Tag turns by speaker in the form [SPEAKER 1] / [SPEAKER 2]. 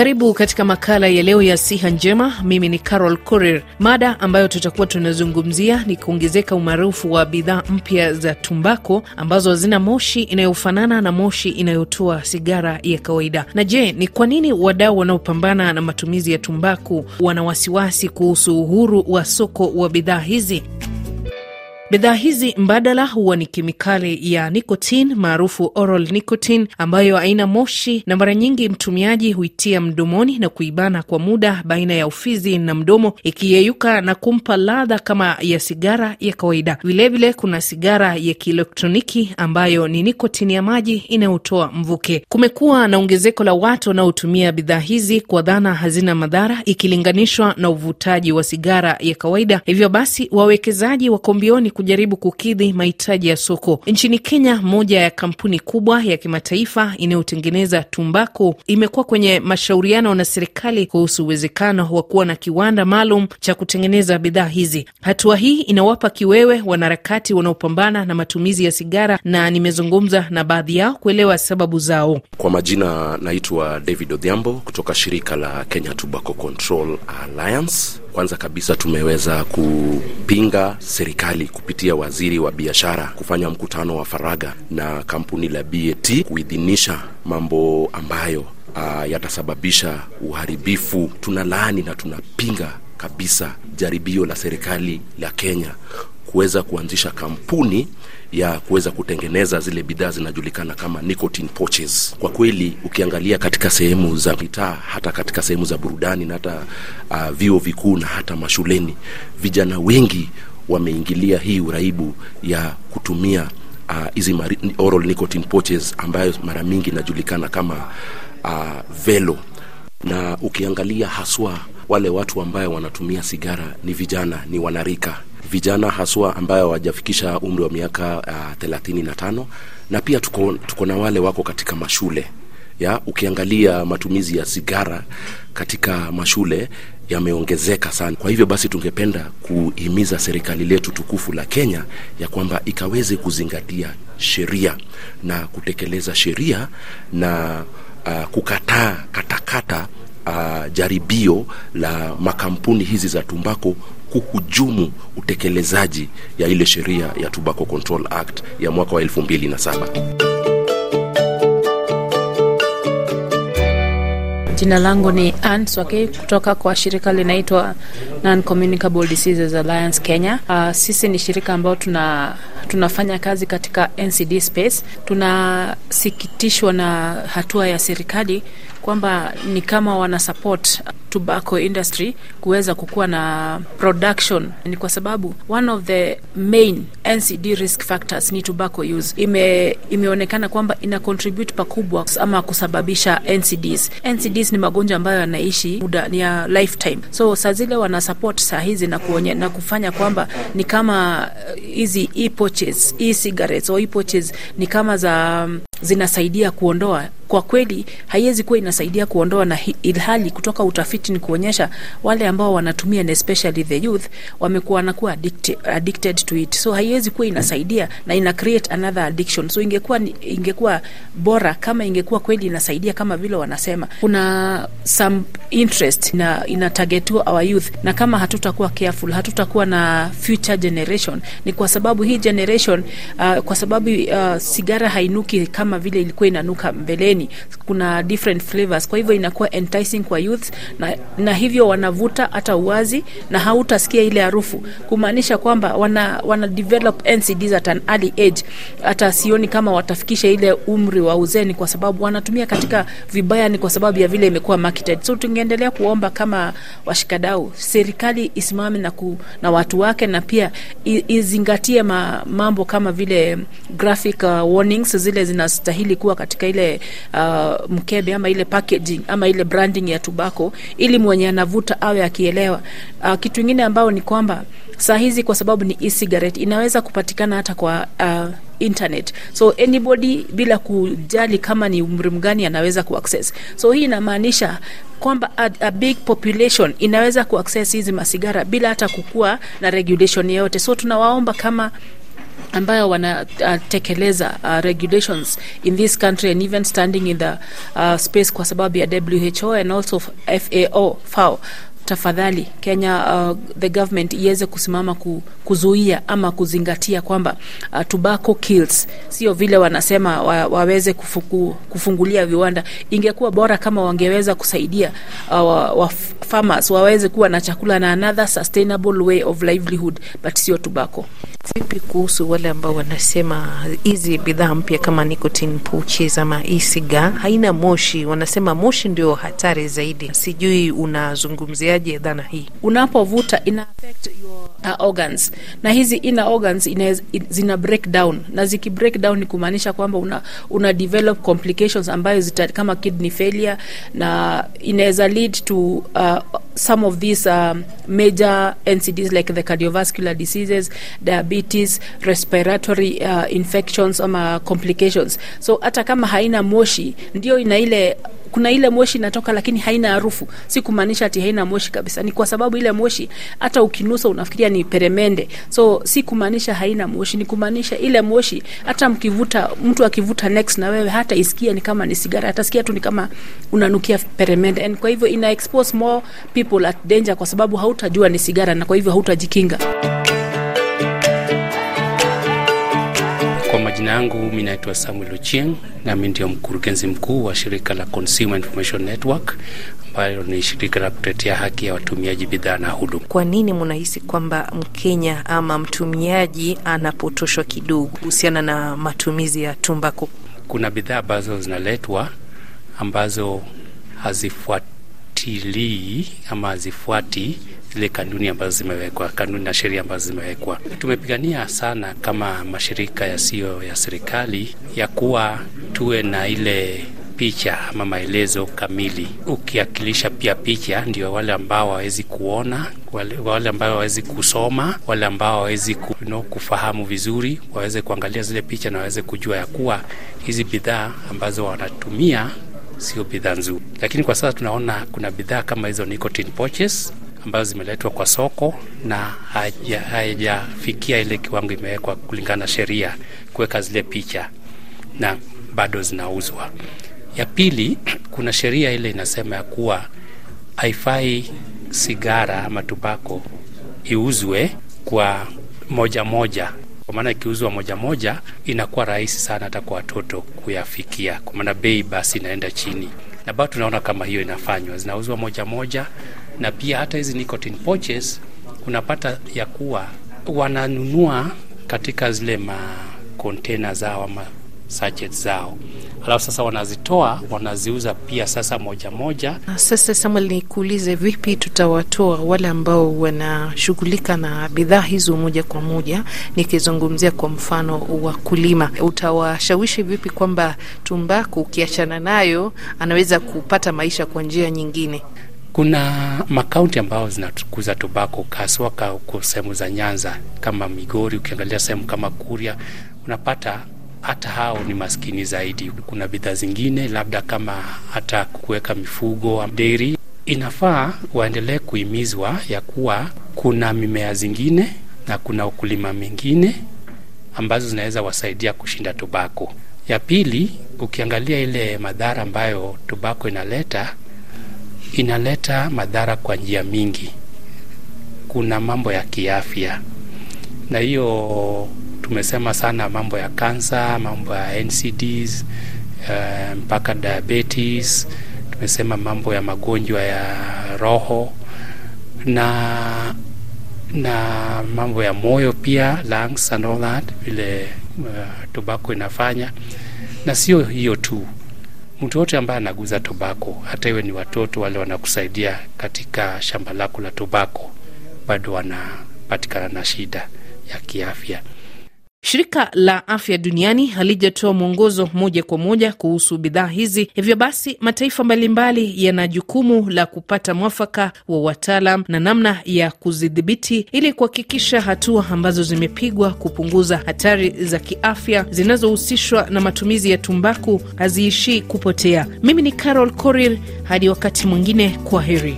[SPEAKER 1] Karibu katika makala ya leo ya siha njema. Mimi ni Carol Korir. Mada ambayo tutakuwa tunazungumzia ni kuongezeka umaarufu wa bidhaa mpya za tumbako ambazo hazina moshi inayofanana na moshi inayotoa sigara ya kawaida. Na je, ni kwa nini wadau wanaopambana na matumizi ya tumbaku wana wasiwasi kuhusu uhuru wa soko wa bidhaa hizi? Bidhaa hizi mbadala huwa ni kemikali ya nicotine maarufu oral nicotine, ambayo haina moshi na mara nyingi mtumiaji huitia mdomoni na kuibana kwa muda baina ya ufizi na mdomo, ikiyeyuka na kumpa ladha kama ya sigara ya kawaida. Vilevile kuna sigara ya kielektroniki ambayo ni nikotini ya maji inayotoa mvuke. Kumekuwa na ongezeko la watu wanaotumia bidhaa hizi kwa dhana hazina madhara ikilinganishwa na uvutaji wa sigara ya kawaida. Hivyo basi wawekezaji wako mbioni kujaribu kukidhi mahitaji ya soko. Nchini Kenya, moja ya kampuni kubwa ya kimataifa inayotengeneza tumbaku imekuwa kwenye mashauriano na serikali kuhusu uwezekano wa kuwa na kiwanda maalum cha kutengeneza bidhaa hizi. Hatua hii inawapa kiwewe wanaharakati wanaopambana na matumizi ya sigara, na nimezungumza na baadhi yao kuelewa sababu zao.
[SPEAKER 2] Kwa majina, naitwa David Odhiambo kutoka shirika la Kenya Tobacco Control Alliance. Kwanza kabisa tumeweza kupinga serikali kupitia waziri wa biashara kufanya mkutano wa faragha na kampuni la BAT kuidhinisha mambo ambayo uh, yatasababisha uharibifu. Tunalaani na tunapinga kabisa jaribio la serikali la Kenya kuweza kuanzisha kampuni ya kuweza kutengeneza zile bidhaa zinajulikana kama nicotine pouches. Kwa kweli ukiangalia katika sehemu za mitaa, hata katika sehemu za burudani na hata uh, vyuo vikuu na hata mashuleni, vijana wengi wameingilia hii uraibu ya kutumia hizi uh, oral nicotine pouches ambayo mara mingi inajulikana kama uh, velo, na ukiangalia haswa wale watu ambayo wanatumia sigara ni vijana, ni wanarika vijana haswa ambayo hawajafikisha umri wa miaka thelathini uh, na tano na pia tuko, tuko na wale wako katika mashule ya ukiangalia matumizi ya sigara katika mashule yameongezeka sana. Kwa hivyo basi, tungependa kuhimiza serikali letu tukufu la Kenya ya kwamba ikaweze kuzingatia sheria na kutekeleza sheria na uh, kukataa katakata uh, jaribio la makampuni hizi za tumbako kuhujumu utekelezaji ya ile sheria ya Tobacco Control Act ya mwaka wa elfu mbili na saba.
[SPEAKER 3] Jina langu ni Ann Swake kutoka kwa shirika linaitwa Non-Communicable Diseases Alliance Kenya. Uh, sisi ni shirika ambao tuna tunafanya kazi katika NCD space. Tunasikitishwa na hatua ya serikali kwamba ni kama wana support tobacco industry kuweza kukuwa na production. Ni kwa sababu one of the main NCD risk factors ni tobacco use. Ime, imeonekana kwamba ina contribute pakubwa ama kusababisha NCDs. NCDs ni magonjwa ambayo yanaishi muda ni ya lifetime, so saa zile wana support saa hizi na, kuonye, na kufanya kwamba ni kama hizi uh, e-pouches, e-cigarettes au e-pouches ni kama za zinasaidia kuondoa kwa kweli haiwezi kuwa inasaidia kuondoa, na ilhali kutoka utafiti ni kuonyesha wale ambao wanatumia na especially the youth wamekuwa wanakuwa addicted, addicted to it, so haiwezi kuwa inasaidia na ina create another addiction. So ingekuwa ingekuwa bora kama ingekuwa kweli inasaidia kama vile wanasema. Kuna some interest na ina target our youth, na kama hatutakuwa careful, hatutakuwa na future generation. Ni kwa sababu hii generation uh, kwa sababu uh, sigara hainuki kama vile ilikuwa inanuka mbeleni kuna different flavors, kwa hivyo inakuwa enticing kwa youth na, na hivyo wanavuta hata uwazi na hautasikia ile harufu, kumaanisha kwamba wana, wana develop NCDs at an early age. Hata sioni kama watafikisha ile umri wa uzeni, kwa sababu wanatumia katika vibaya, ni kwa sababu ya vile imekuwa marketed. So tungeendelea kuomba kama washikadau, serikali isimame na, ku, na watu wake na pia izingatie ma, mambo kama vile graphic uh, warnings zile zinastahili kuwa katika ile uh, mkebe ama ile packaging ama ile branding ya tobacco, ili mwenye anavuta awe akielewa. Uh, kitu ingine ambao ni kwamba saa hizi kwa sababu ni e-cigarette inaweza kupatikana hata kwa uh, internet. So anybody bila kujali kama ni umri mgani anaweza kuaccess. So hii inamaanisha kwamba a, a big population inaweza kuaccess hizi masigara bila hata kukua na regulation yoyote. So tunawaomba kama ambayo wanatekeleza uh, uh, regulations in this country and even standing in the uh, space kwa sababu ya WHO and also FAO FAO tafadhali Kenya uh, the government iweze kusimama ku, kuzuia ama kuzingatia kwamba uh, tobacco kills, sio vile wanasema wa, waweze kufuku, kufungulia viwanda. Ingekuwa bora kama wangeweza kusaidia uh, wa, wa farmers waweze kuwa na chakula na another sustainable way of livelihood, but sio tobacco.
[SPEAKER 1] Vipi kuhusu wale ambao wanasema hizi bidhaa mpya kama nicotine pouches ama e-cigar haina moshi? Wanasema moshi ndio hatari zaidi. Sijui unazungumziaje dhana hii?
[SPEAKER 3] Unapovuta ina affect your uh, organs na hizi inner organs ina, zina break down na ziki break down ni kumaanisha kwamba una, una develop complications ambayo zita, kama kidney failure na inaweza lead to uh, some of these um, major NCDs like the cardiovascular diseases, diabetes, respiratory uh, infections ama complications. So hata kama haina moshi, ndio ina ile kuna ile moshi inatoka lakini haina harufu. Si kumaanisha ati haina moshi kabisa, ni kwa sababu ile moshi hata ukinusa unafikiria ni peremende. So si kumaanisha haina moshi, ni kumaanisha ile moshi hata mkivuta, mtu akivuta next na wewe hata isikia ni kama ni sigara, atasikia tu ni kama unanukia peremende, and kwa hivyo ina expose more people at danger, kwa sababu hautajua ni sigara na kwa hivyo hautajikinga.
[SPEAKER 4] Majina yangu mi naitwa Samuel Ochieng, nami ndio mkurugenzi mkuu wa shirika la Consumer Information Network ambayo ni shirika la kutetea haki ya watumiaji bidhaa na huduma.
[SPEAKER 1] Kwa nini mnahisi kwamba Mkenya ama mtumiaji anapotoshwa kidogo kuhusiana na matumizi ya tumbaku?
[SPEAKER 4] Kuna bidhaa ambazo zinaletwa ambazo hazifuatilii ama hazifuati zile kanuni ambazo zimewekwa, kanuni na sheria ambazo zimewekwa. Tumepigania sana kama mashirika yasiyo ya serikali ya kuwa tuwe na ile picha ama maelezo kamili, ukiakilisha pia picha, ndio wale ambao hawawezi kuona, wale, wale ambao hawawezi kusoma, wale ambao hawawezi ku, no, kufahamu vizuri, waweze kuangalia zile picha na waweze kujua ya kuwa hizi bidhaa ambazo wanatumia sio bidhaa nzuri. Lakini kwa sasa tunaona kuna bidhaa kama hizo nicotine pouches ambazo zimeletwa kwa soko na haijafikia ile kiwango imewekwa kulingana na sheria kuweka zile picha na bado zinauzwa. Ya pili, kuna sheria ile inasema ya kuwa haifai sigara ama tubako iuzwe kwa moja moja, kwa maana ikiuzwa moja moja inakuwa rahisi sana hata kwa watoto kuyafikia, kwa maana bei basi inaenda chini, na bado tunaona kama hiyo inafanywa, zinauzwa moja moja na pia hata hizi nicotine pouches unapata ya kuwa wananunua katika zile makontena zao ama sachets zao, alafu sasa wanazitoa wanaziuza pia sasa moja moja.
[SPEAKER 1] Sasa Samuel, nikuulize, vipi tutawatoa wale ambao wanashughulika na bidhaa hizo moja kwa moja? Nikizungumzia kwa mfano wakulima, utawashawishi vipi kwamba tumbaku ukiachana nayo anaweza kupata maisha kwa njia nyingine?
[SPEAKER 4] Kuna makaunti ambayo zinakuza tobako kaswa huko sehemu za Nyanza kama Migori. Ukiangalia sehemu kama Kuria, unapata hata hao ni maskini zaidi. Kuna bidhaa zingine labda kama hata kuweka mifugo deri, inafaa waendelee kuhimizwa ya kuwa kuna mimea zingine na kuna ukulima mingine ambazo zinaweza wasaidia kushinda tobako. Ya pili, ukiangalia ile madhara ambayo tobako inaleta inaleta madhara kwa njia mingi. Kuna mambo ya kiafya, na hiyo tumesema sana, mambo ya kansa, mambo ya NCDs, uh, mpaka diabetes. Tumesema mambo ya magonjwa ya roho na na mambo ya moyo pia, lungs and all that, vile uh, tobacco inafanya. Na sio hiyo tu mtu yote ambaye anaguza tobacco, hata iwe ni watoto wale wanakusaidia katika shamba lako la tobacco, bado wanapatikana na shida ya kiafya.
[SPEAKER 1] Shirika la Afya Duniani halijatoa mwongozo moja kwa moja kuhusu bidhaa hizi. Hivyo basi, mataifa mbalimbali yana jukumu la kupata mwafaka wa wataalam na namna ya kuzidhibiti ili kuhakikisha hatua ambazo zimepigwa kupunguza hatari za kiafya zinazohusishwa na matumizi ya tumbaku haziishii kupotea. Mimi ni Carol Korir, hadi wakati mwingine, kwa heri.